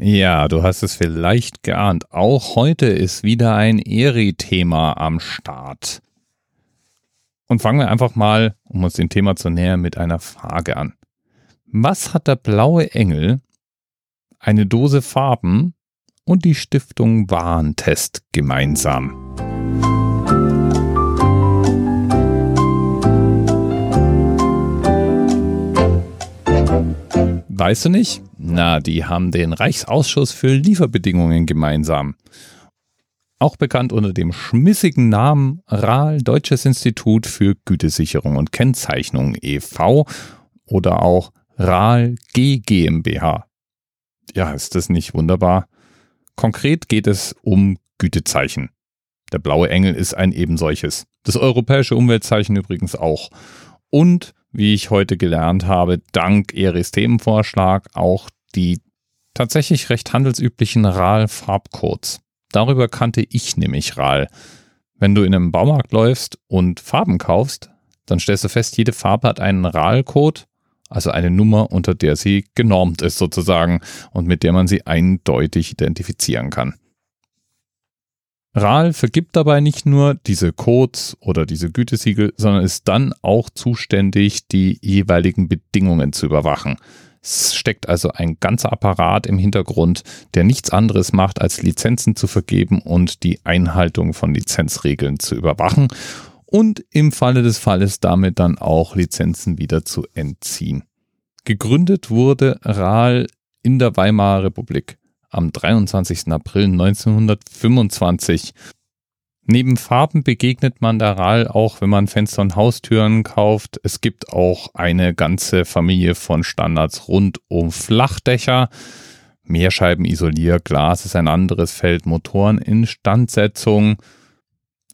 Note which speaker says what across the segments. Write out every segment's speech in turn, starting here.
Speaker 1: Ja, du hast es vielleicht geahnt. Auch heute ist wieder ein Eri-Thema am Start. Und fangen wir einfach mal, um uns dem Thema zu nähern, mit einer Frage an. Was hat der blaue Engel, eine Dose Farben und die Stiftung Warentest gemeinsam? Weißt du nicht? Na, die haben den Reichsausschuss für Lieferbedingungen gemeinsam. Auch bekannt unter dem schmissigen Namen RAL Deutsches Institut für Gütesicherung und Kennzeichnung e.V. oder auch RAL G GmbH. Ja, ist das nicht wunderbar? Konkret geht es um Gütezeichen. Der blaue Engel ist ein ebensolches. Das europäische Umweltzeichen übrigens auch. Und wie ich heute gelernt habe, dank Eris Themenvorschlag auch die tatsächlich recht handelsüblichen RAL-Farbcodes. Darüber kannte ich nämlich RAL. Wenn du in einem Baumarkt läufst und Farben kaufst, dann stellst du fest, jede Farbe hat einen RAL-Code, also eine Nummer, unter der sie genormt ist sozusagen und mit der man sie eindeutig identifizieren kann. RAL vergibt dabei nicht nur diese Codes oder diese Gütesiegel, sondern ist dann auch zuständig, die jeweiligen Bedingungen zu überwachen. Es steckt also ein ganzer Apparat im Hintergrund, der nichts anderes macht, als Lizenzen zu vergeben und die Einhaltung von Lizenzregeln zu überwachen und im Falle des Falles damit dann auch Lizenzen wieder zu entziehen. Gegründet wurde RAL in der Weimarer Republik am 23. April 1925. Neben Farben begegnet man der RAL auch, wenn man Fenster und Haustüren kauft. Es gibt auch eine ganze Familie von Standards rund um Flachdächer. Mehrscheibenisolier, Glas ist ein anderes Feld, Motoren, Instandsetzung.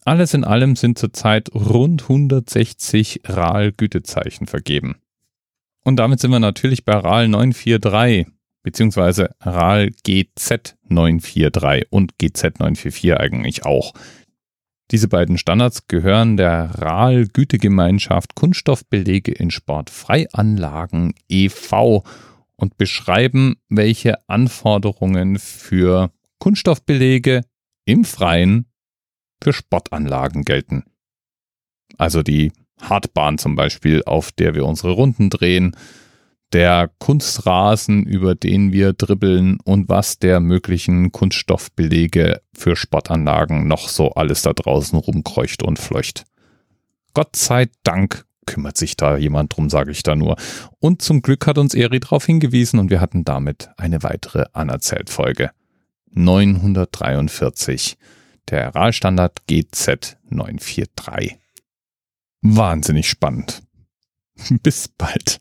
Speaker 1: Alles in allem sind zurzeit rund 160 RAL-Gütezeichen vergeben. Und damit sind wir natürlich bei RAL 943 beziehungsweise RAL GZ 943 und GZ 944 eigentlich auch. Diese beiden Standards gehören der RAL Gütegemeinschaft Kunststoffbelege in Sportfreianlagen e.V. und beschreiben, welche Anforderungen für Kunststoffbelege im Freien für Sportanlagen gelten. Also die Hartbahn zum Beispiel, auf der wir unsere Runden drehen, der Kunstrasen, über den wir dribbeln und was der möglichen Kunststoffbelege für Sportanlagen noch so alles da draußen rumkreucht und fleucht. Gott sei Dank kümmert sich da jemand drum, sage ich da nur. Und zum Glück hat uns Eri darauf hingewiesen und wir hatten damit eine weitere Anerzählt-Folge. 943. Der RAL-Standard GZ 943. Wahnsinnig spannend. Bis bald.